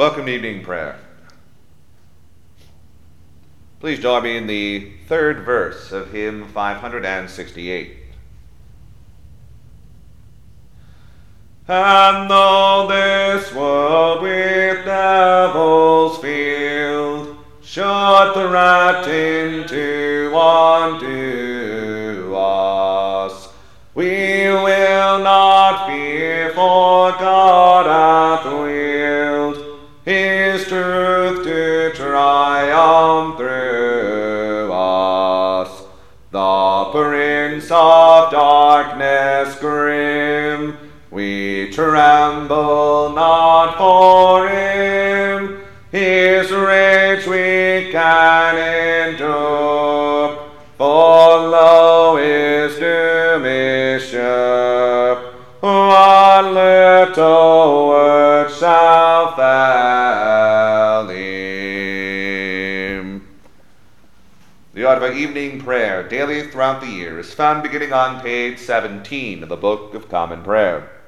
Welcome to evening prayer. Please join me in the third verse of hymn 568. And though this world with devils filled should threaten to undo tremble not for him. His rage we can endure, for lo his doom is sure. One little word shall fail him. The art of evening prayer daily throughout the year is found beginning on page 17 of the Book of Common Prayer.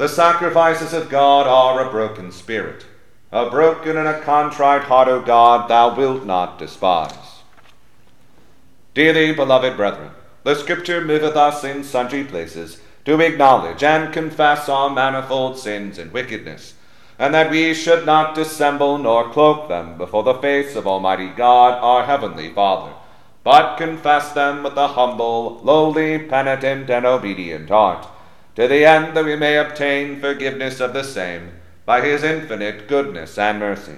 The sacrifices of God are a broken spirit. A broken and a contrite heart, O God, thou wilt not despise. Dearly beloved brethren, the Scripture moveth us in sundry places to acknowledge and confess our manifold sins and wickedness, and that we should not dissemble nor cloak them before the face of Almighty God, our Heavenly Father, but confess them with a humble, lowly, penitent, and obedient heart to the end that we may obtain forgiveness of the same by his infinite goodness and mercy.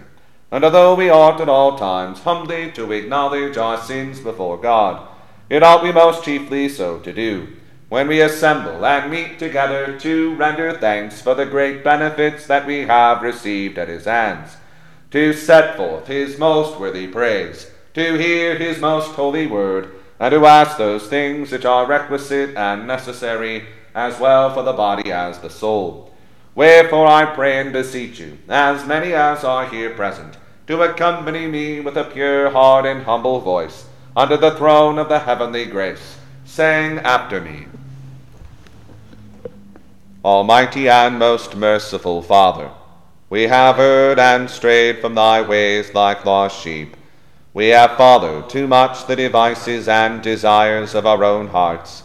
And although we ought at all times humbly to acknowledge our sins before God, yet ought we most chiefly so to do, when we assemble and meet together to render thanks for the great benefits that we have received at his hands, to set forth his most worthy praise, to hear his most holy word, and to ask those things which are requisite and necessary as well for the body as the soul. Wherefore I pray and beseech you, as many as are here present, to accompany me with a pure heart and humble voice under the throne of the heavenly grace, saying after me Almighty and most merciful Father, we have erred and strayed from thy ways like lost sheep. We have followed too much the devices and desires of our own hearts.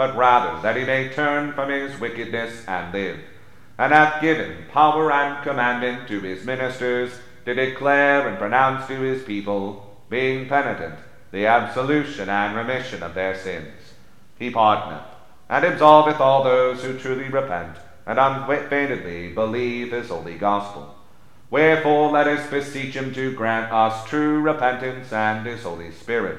but rather that he may turn from his wickedness and live, and hath given power and commandment to his ministers to declare and pronounce to his people, being penitent, the absolution and remission of their sins. He pardoneth, and absolveth all those who truly repent, and unfeignedly believe his holy gospel. Wherefore let us beseech him to grant us true repentance and his Holy Spirit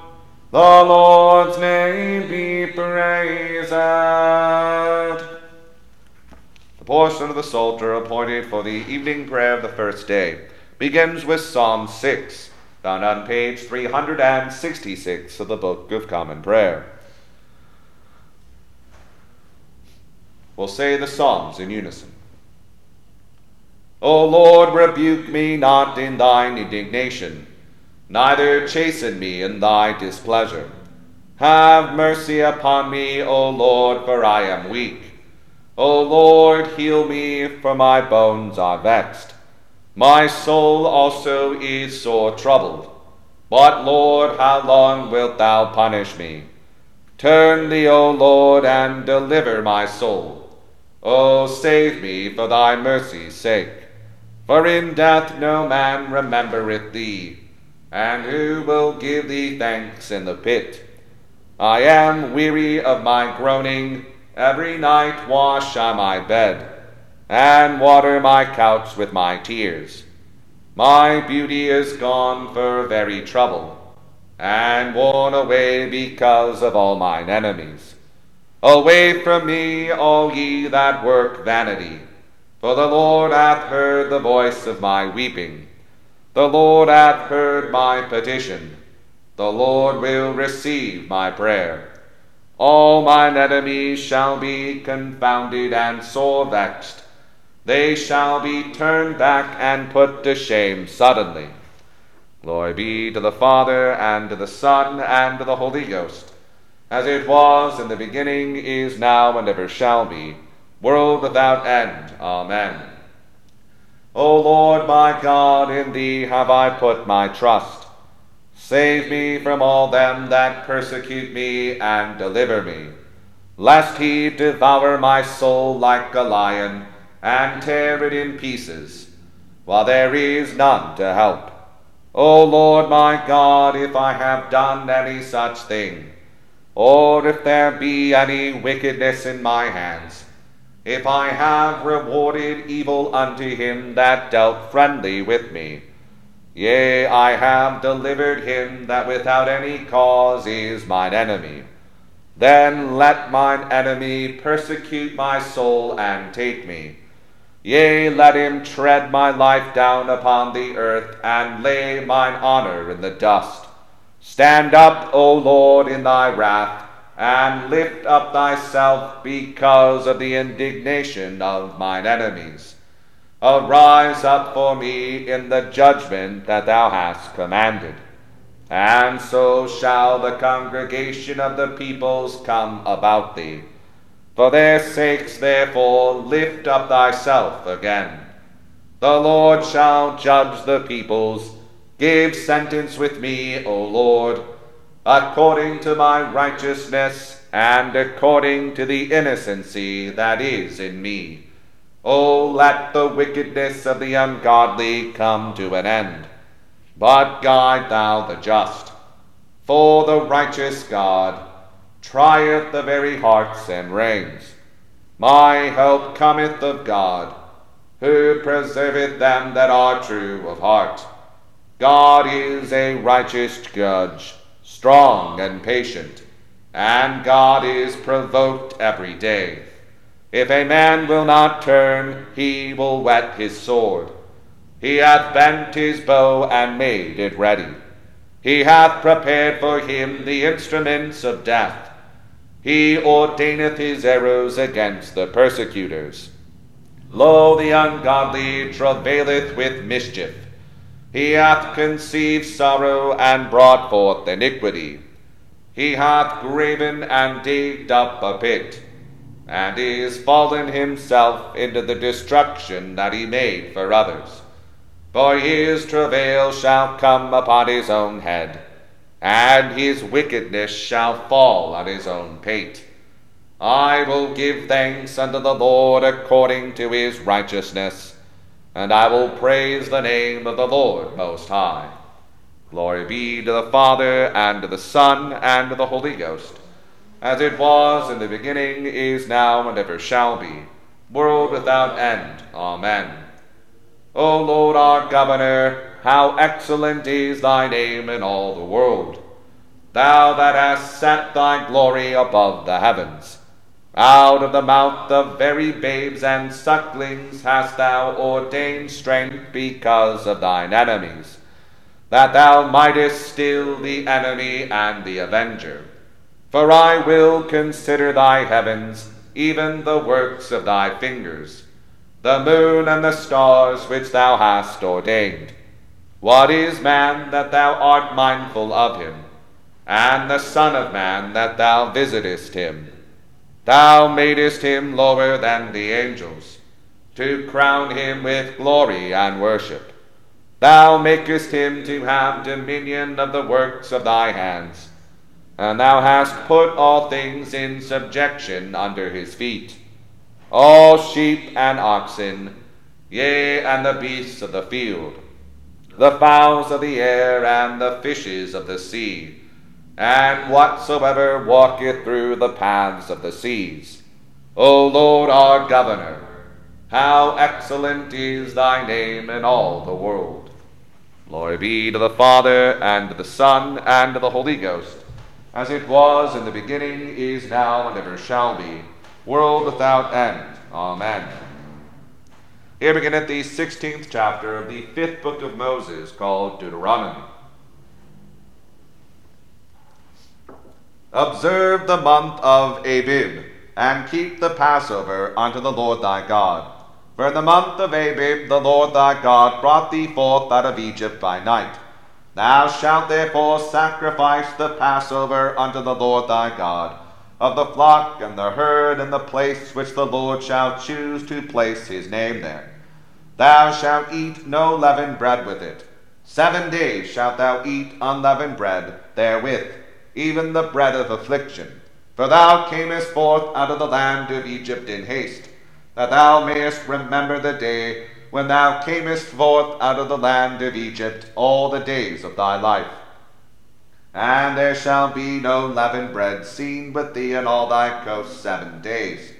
The Lord's name be praised. The portion of the Psalter appointed for the evening prayer of the first day begins with Psalm 6, found on page 366 of the Book of Common Prayer. We'll say the Psalms in unison. O Lord, rebuke me not in thine indignation, neither chasten me in thy displeasure. Have mercy upon me, O Lord, for I am weak. O Lord, heal me, for my bones are vexed. My soul also is sore troubled. But, Lord, how long wilt thou punish me? Turn thee, O Lord, and deliver my soul. O save me for thy mercy's sake. For in death no man remembereth thee, and who will give thee thanks in the pit? I am weary of my groaning. Every night wash I my bed, and water my couch with my tears. My beauty is gone for very trouble, and worn away because of all mine enemies. Away from me, all ye that work vanity, for the Lord hath heard the voice of my weeping. The Lord hath heard my petition. The Lord will receive my prayer. All mine enemies shall be confounded and sore vexed. They shall be turned back and put to shame suddenly. Glory be to the Father, and to the Son, and to the Holy Ghost, as it was in the beginning, is now, and ever shall be, world without end. Amen. O Lord my God, in thee have I put my trust. Save me from all them that persecute me, and deliver me, lest he devour my soul like a lion, and tear it in pieces, while there is none to help. O Lord my God, if I have done any such thing, or if there be any wickedness in my hands, if I have rewarded evil unto him that dealt friendly with me, Yea, I have delivered him that without any cause is mine enemy. Then let mine enemy persecute my soul and take me. Yea, let him tread my life down upon the earth, and lay mine honor in the dust. Stand up, O Lord, in thy wrath, and lift up thyself because of the indignation of mine enemies. Arise up for me in the judgment that thou hast commanded. And so shall the congregation of the peoples come about thee. For their sakes, therefore, lift up thyself again. The Lord shall judge the peoples. Give sentence with me, O Lord, according to my righteousness and according to the innocency that is in me. O let the wickedness of the ungodly come to an end, but guide thou the just. For the righteous God trieth the very hearts and reins. My help cometh of God, who preserveth them that are true of heart. God is a righteous judge, strong and patient, and God is provoked every day. If a man will not turn, he will whet his sword. He hath bent his bow and made it ready. He hath prepared for him the instruments of death. He ordaineth his arrows against the persecutors. Lo, the ungodly travaileth with mischief. He hath conceived sorrow and brought forth iniquity. He hath graven and digged up a pit and is fallen himself into the destruction that he made for others. For his travail shall come upon his own head, and his wickedness shall fall on his own pate. I will give thanks unto the Lord according to his righteousness, and I will praise the name of the Lord Most High. Glory be to the Father, and to the Son, and to the Holy Ghost, as it was in the beginning, is now, and ever shall be, world without end. Amen. O Lord our Governor, how excellent is thy name in all the world! Thou that hast set thy glory above the heavens. Out of the mouth of very babes and sucklings hast thou ordained strength because of thine enemies, that thou mightest still the enemy and the avenger. For I will consider thy heavens, even the works of thy fingers, the moon and the stars which thou hast ordained. What is man that thou art mindful of him, and the Son of Man that thou visitest him? Thou madest him lower than the angels, to crown him with glory and worship. Thou makest him to have dominion of the works of thy hands, and thou hast put all things in subjection under his feet, all sheep and oxen, yea, and the beasts of the field, the fowls of the air, and the fishes of the sea and whatsoever walketh through the paths of the seas. O Lord our Governor, how excellent is thy name in all the world. Glory be to the Father, and to the Son, and to the Holy Ghost, as it was in the beginning, is now, and ever shall be, world without end. Amen. Here beginneth the sixteenth chapter of the fifth book of Moses, called Deuteronomy. Observe the month of Abib, and keep the Passover unto the Lord thy God. For in the month of Abib the Lord thy God brought thee forth out of Egypt by night. Thou shalt therefore sacrifice the Passover unto the Lord thy God, of the flock and the herd in the place which the Lord shall choose to place his name there. Thou shalt eat no leavened bread with it. Seven days shalt thou eat unleavened bread therewith even the bread of affliction. For thou camest forth out of the land of Egypt in haste, that thou mayest remember the day when thou camest forth out of the land of Egypt all the days of thy life. And there shall be no leavened bread seen with thee in all thy coasts seven days.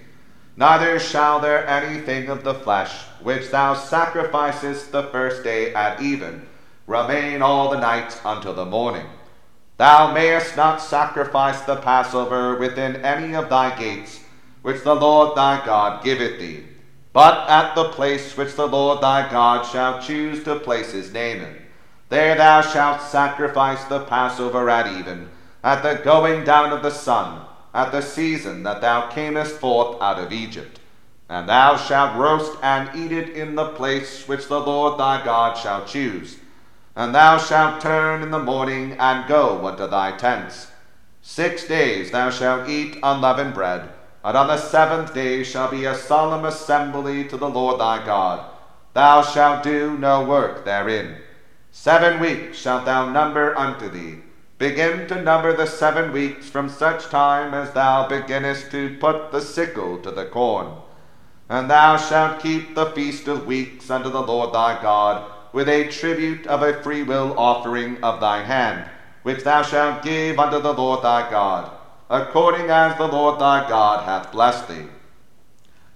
Neither shall there anything of the flesh, which thou sacrificest the first day at even, remain all the night until the morning. Thou mayest not sacrifice the Passover within any of thy gates, which the Lord thy God giveth thee, but at the place which the Lord thy God shall choose to place his name in. There thou shalt sacrifice the Passover at even, at the going down of the sun, at the season that thou camest forth out of Egypt. And thou shalt roast and eat it in the place which the Lord thy God shall choose and thou shalt turn in the morning and go unto thy tents. Six days thou shalt eat unleavened bread, and on the seventh day shall be a solemn assembly to the Lord thy God. Thou shalt do no work therein. Seven weeks shalt thou number unto thee. Begin to number the seven weeks from such time as thou beginnest to put the sickle to the corn. And thou shalt keep the feast of weeks unto the Lord thy God with a tribute of a freewill offering of thy hand, which thou shalt give unto the Lord thy God, according as the Lord thy God hath blessed thee.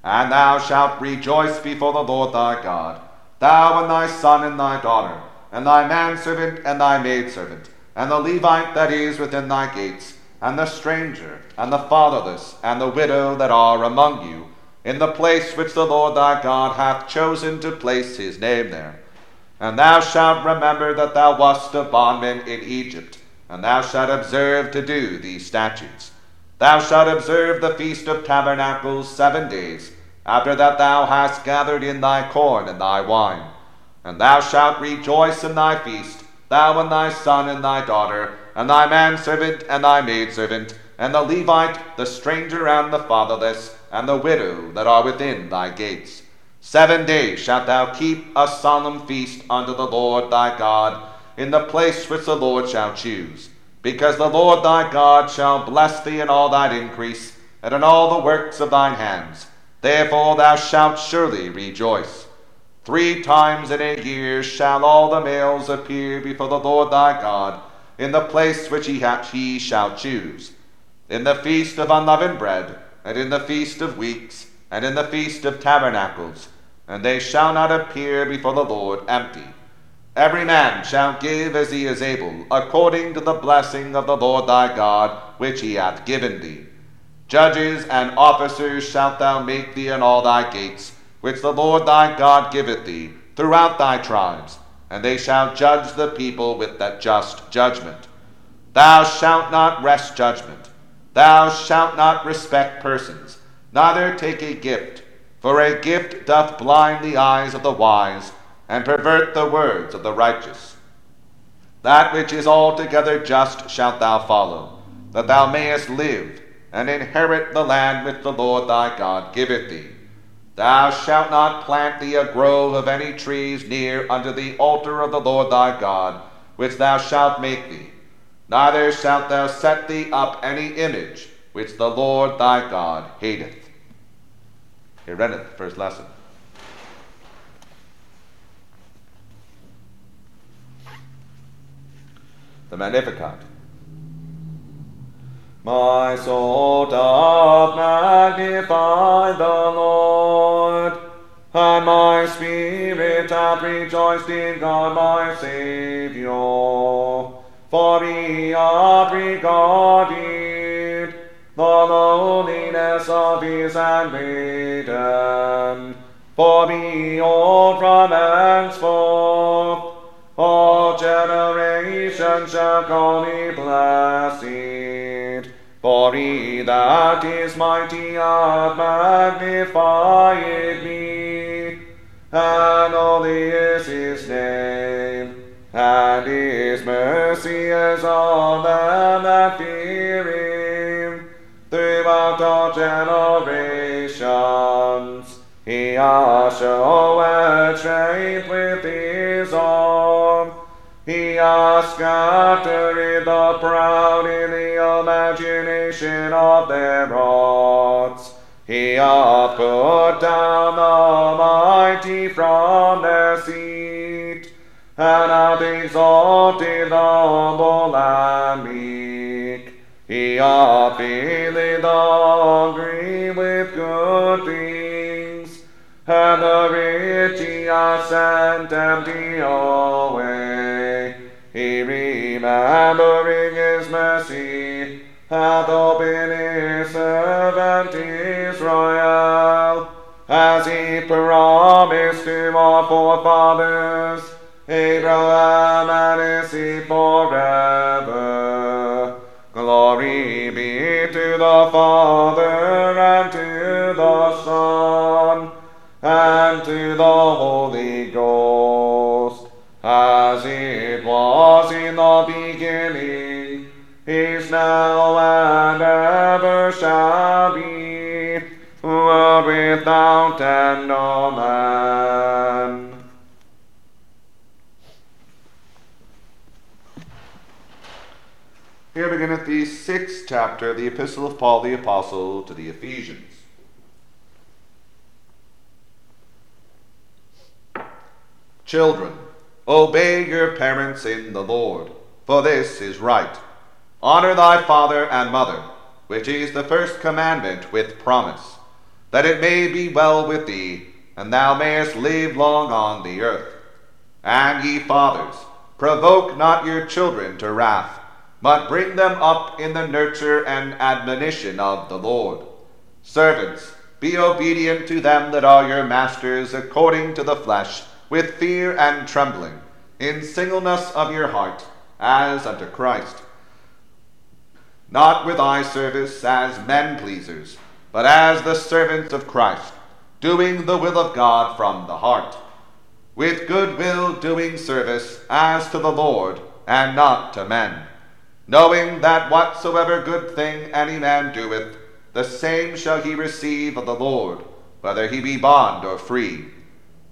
And thou shalt rejoice before the Lord thy God, thou and thy son and thy daughter, and thy manservant and thy maidservant, and the Levite that is within thy gates, and the stranger, and the fatherless, and the widow that are among you, in the place which the Lord thy God hath chosen to place his name there and thou shalt remember that thou wast a bondman in Egypt, and thou shalt observe to do these statutes. Thou shalt observe the feast of tabernacles seven days, after that thou hast gathered in thy corn and thy wine. And thou shalt rejoice in thy feast, thou and thy son and thy daughter, and thy manservant and thy maidservant, and the Levite, the stranger and the fatherless, and the widow that are within thy gates Seven days shalt thou keep a solemn feast unto the Lord thy God in the place which the Lord shall choose, because the Lord thy God shall bless thee in all thine increase and in all the works of thine hands. Therefore thou shalt surely rejoice. Three times in a year shall all the males appear before the Lord thy God in the place which he, ha- he shall choose, in the feast of unleavened bread, and in the feast of weeks, and in the feast of tabernacles and they shall not appear before the Lord empty. Every man shall give as he is able, according to the blessing of the Lord thy God, which he hath given thee. Judges and officers shalt thou make thee in all thy gates, which the Lord thy God giveth thee, throughout thy tribes, and they shall judge the people with that just judgment. Thou shalt not wrest judgment. Thou shalt not respect persons, neither take a gift for a gift doth blind the eyes of the wise, and pervert the words of the righteous. That which is altogether just shalt thou follow, that thou mayest live, and inherit the land which the Lord thy God giveth thee. Thou shalt not plant thee a grove of any trees near unto the altar of the Lord thy God, which thou shalt make thee. Neither shalt thou set thee up any image which the Lord thy God hateth. He read it the first lesson. The Magnificat. My soul doth magnify the Lord, and my spirit hath rejoiced in God my Saviour, for he hath regarded lowliness of his handmaiden. For behold, from henceforth all generations shall call me blessed. For he that is mighty hath magnified me, and holy is his name, and his mercy is on them that fear throughout all generations. He hath showed strength with his arm. He hath scattered the proud in the imagination of their hearts. He hath put down the mighty from their seat, and hath exalted the humble. He hath filled the hungry with good things, and the rich he hath sent empty away. He remembering his mercy, hath opened his servant Israel, as he promised to our forefathers, Abraham and his seed forever. Glory be to the Father and to the Son and to the Holy Ghost, as it was in the beginning, is now, Here beginneth the sixth chapter of the Epistle of Paul the Apostle to the Ephesians. Children, obey your parents in the Lord, for this is right. Honor thy father and mother, which is the first commandment with promise, that it may be well with thee, and thou mayest live long on the earth. And ye fathers, provoke not your children to wrath, but bring them up in the nurture and admonition of the Lord. Servants, be obedient to them that are your masters according to the flesh, with fear and trembling, in singleness of your heart, as unto Christ. Not with eye service as men pleasers, but as the servants of Christ, doing the will of God from the heart, with good will doing service as to the Lord, and not to men, knowing that whatsoever good thing any man doeth, the same shall he receive of the Lord, whether he be bond or free.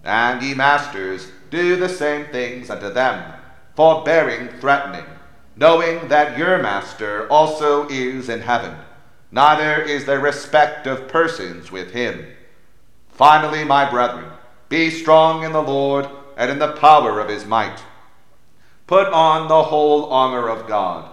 And ye masters, do the same things unto them, forbearing threatening, knowing that your master also is in heaven. Neither is there respect of persons with him. Finally, my brethren, be strong in the Lord and in the power of his might. Put on the whole armor of God,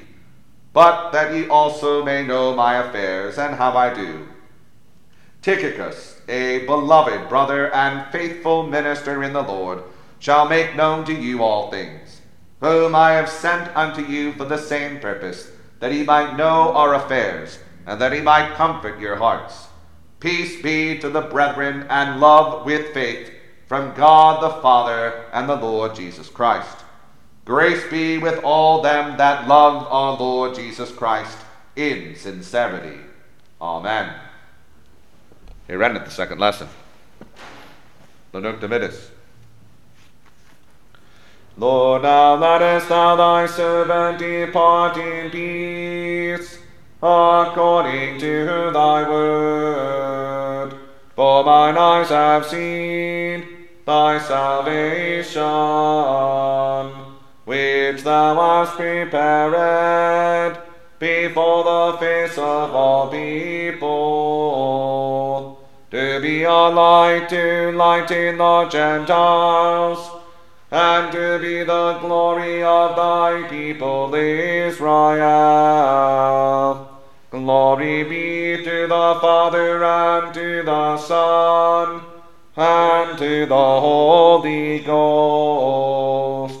but that ye also may know my affairs and how I do. Tychicus, a beloved brother and faithful minister in the Lord, shall make known to you all things, whom I have sent unto you for the same purpose, that he might know our affairs, and that he might comfort your hearts. Peace be to the brethren, and love with faith from God the Father and the Lord Jesus Christ. Grace be with all them that love our Lord Jesus Christ in sincerity. Amen. Here endeth the second lesson. Nunc Dimittis. Lord, now lettest thou thy servant depart in peace, according to thy word. For mine eyes have seen thy salvation which thou hast prepared before the face of all people, to be a light to lighten the Gentiles, and to be the glory of thy people Israel. Glory be to the Father and to the Son and to the Holy Ghost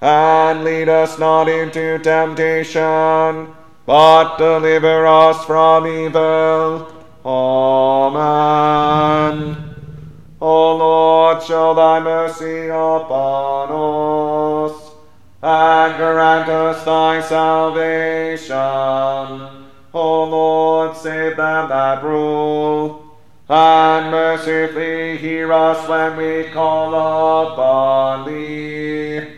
And lead us not into temptation, but deliver us from evil. Amen. O Lord, show thy mercy upon us, and grant us thy salvation. O Lord, save them that rule, and mercifully hear us when we call upon thee.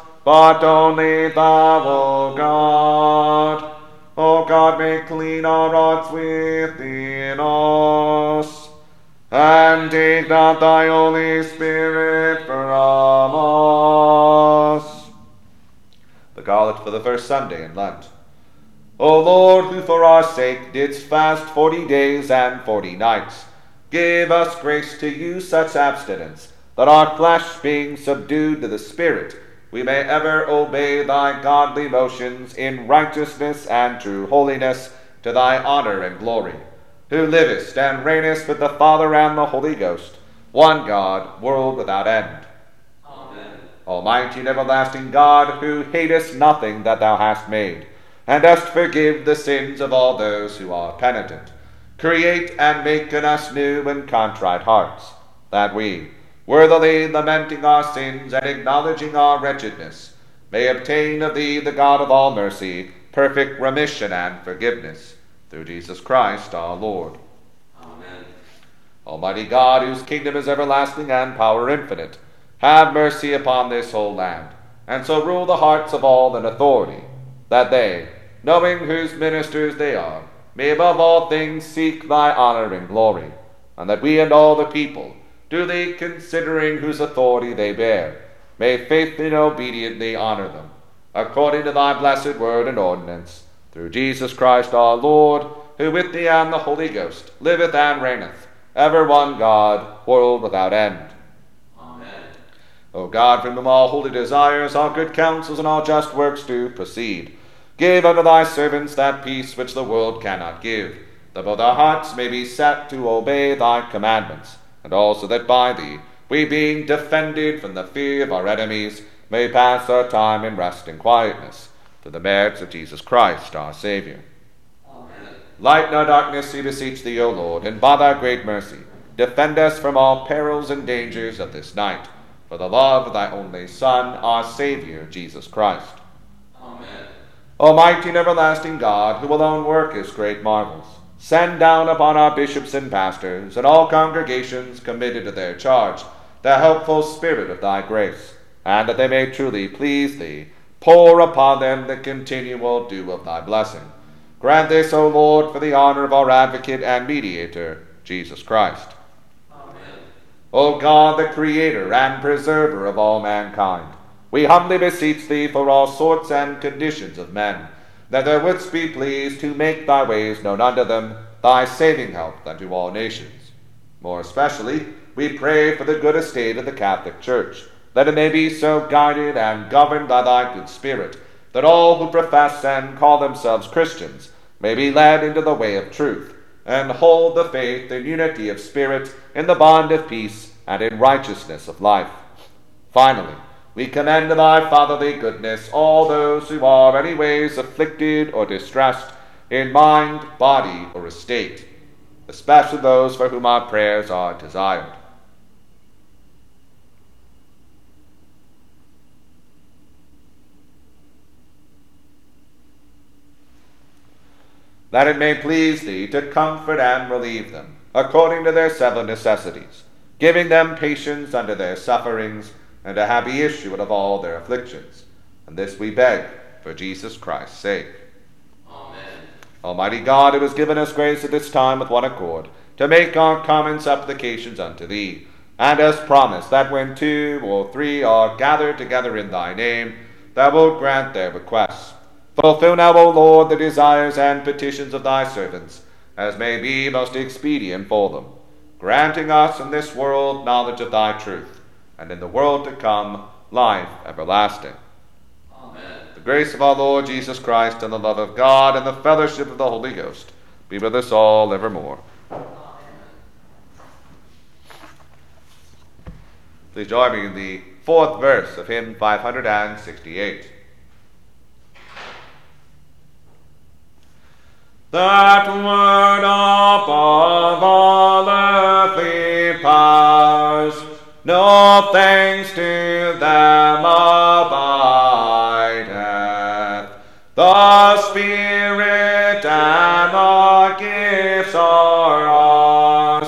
but only thou, O God. O God, make clean our hearts within us, and take not thy Holy Spirit from us. The Collect for the first Sunday in Lent. O Lord, who for our sake didst fast forty days and forty nights, give us grace to use such abstinence, that our flesh being subdued to the Spirit, we may ever obey thy godly motions in righteousness and true holiness, to thy honor and glory, who livest and reignest with the Father and the Holy Ghost, one God, world without end. Amen. Almighty and everlasting God, who hatest nothing that thou hast made, and dost forgive the sins of all those who are penitent, create and make in us new and contrite hearts, that we, worthily lamenting our sins and acknowledging our wretchedness, may obtain of thee, the God of all mercy, perfect remission and forgiveness, through Jesus Christ our Lord. Amen. Almighty God, whose kingdom is everlasting and power infinite, have mercy upon this whole land, and so rule the hearts of all in authority, that they, knowing whose ministers they are, may above all things seek thy honor and glory, and that we and all the people, duly considering whose authority they bear, may faithfully and obediently honor them, according to thy blessed word and ordinance, through Jesus Christ our Lord, who with thee and the Holy Ghost liveth and reigneth, ever one God, world without end. Amen. O God, from whom all holy desires, all good counsels, and all just works do proceed, give unto thy servants that peace which the world cannot give, that both our hearts may be set to obey thy commandments, and also that by thee, we being defended from the fear of our enemies, may pass our time in rest and quietness, through the merits of Jesus Christ our Saviour. Amen. Lighten our darkness, we beseech thee, O Lord, and by thy great mercy, defend us from all perils and dangers of this night, for the love of thy only Son, our Saviour, Jesus Christ. Amen. Almighty and everlasting God, who alone workest great marvels, send down upon our bishops and pastors, and all congregations committed to their charge, the helpful spirit of thy grace, and that they may truly please thee, pour upon them the continual dew of thy blessing. Grant this, O Lord, for the honor of our advocate and mediator, Jesus Christ. Amen. O God, the creator and preserver of all mankind, we humbly beseech thee for all sorts and conditions of men, that thou wouldst be pleased to make thy ways known unto them, thy saving help unto all nations. More especially, we pray for the good estate of the Catholic Church, that it may be so guided and governed by thy good Spirit, that all who profess and call themselves Christians may be led into the way of truth, and hold the faith in unity of spirit, in the bond of peace, and in righteousness of life. Finally, we commend to thy fatherly goodness all those who are any ways afflicted or distressed in mind, body, or estate, especially those for whom our prayers are desired. that it may please thee to comfort and relieve them, according to their several necessities, giving them patience under their sufferings, and a happy issue out of all their afflictions. And this we beg for Jesus Christ's sake. Amen. Almighty God, who has given us grace at this time with one accord, to make our common supplications unto thee, and hast promised that when two or three are gathered together in thy name, thou wilt grant their requests. Fulfill now, O Lord, the desires and petitions of thy servants, as may be most expedient for them, granting us in this world knowledge of thy truth, and in the world to come life everlasting. Amen. The grace of our Lord Jesus Christ, and the love of God, and the fellowship of the Holy Ghost be with us all evermore. Please join me in the fourth verse of hymn 568. That word above all earthly powers, no thanks to them abideth. The Spirit and the gifts are ours,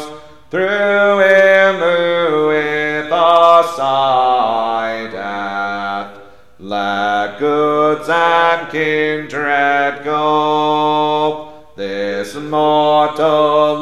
through him who with us sideth. Let goods and kindred go, this mortal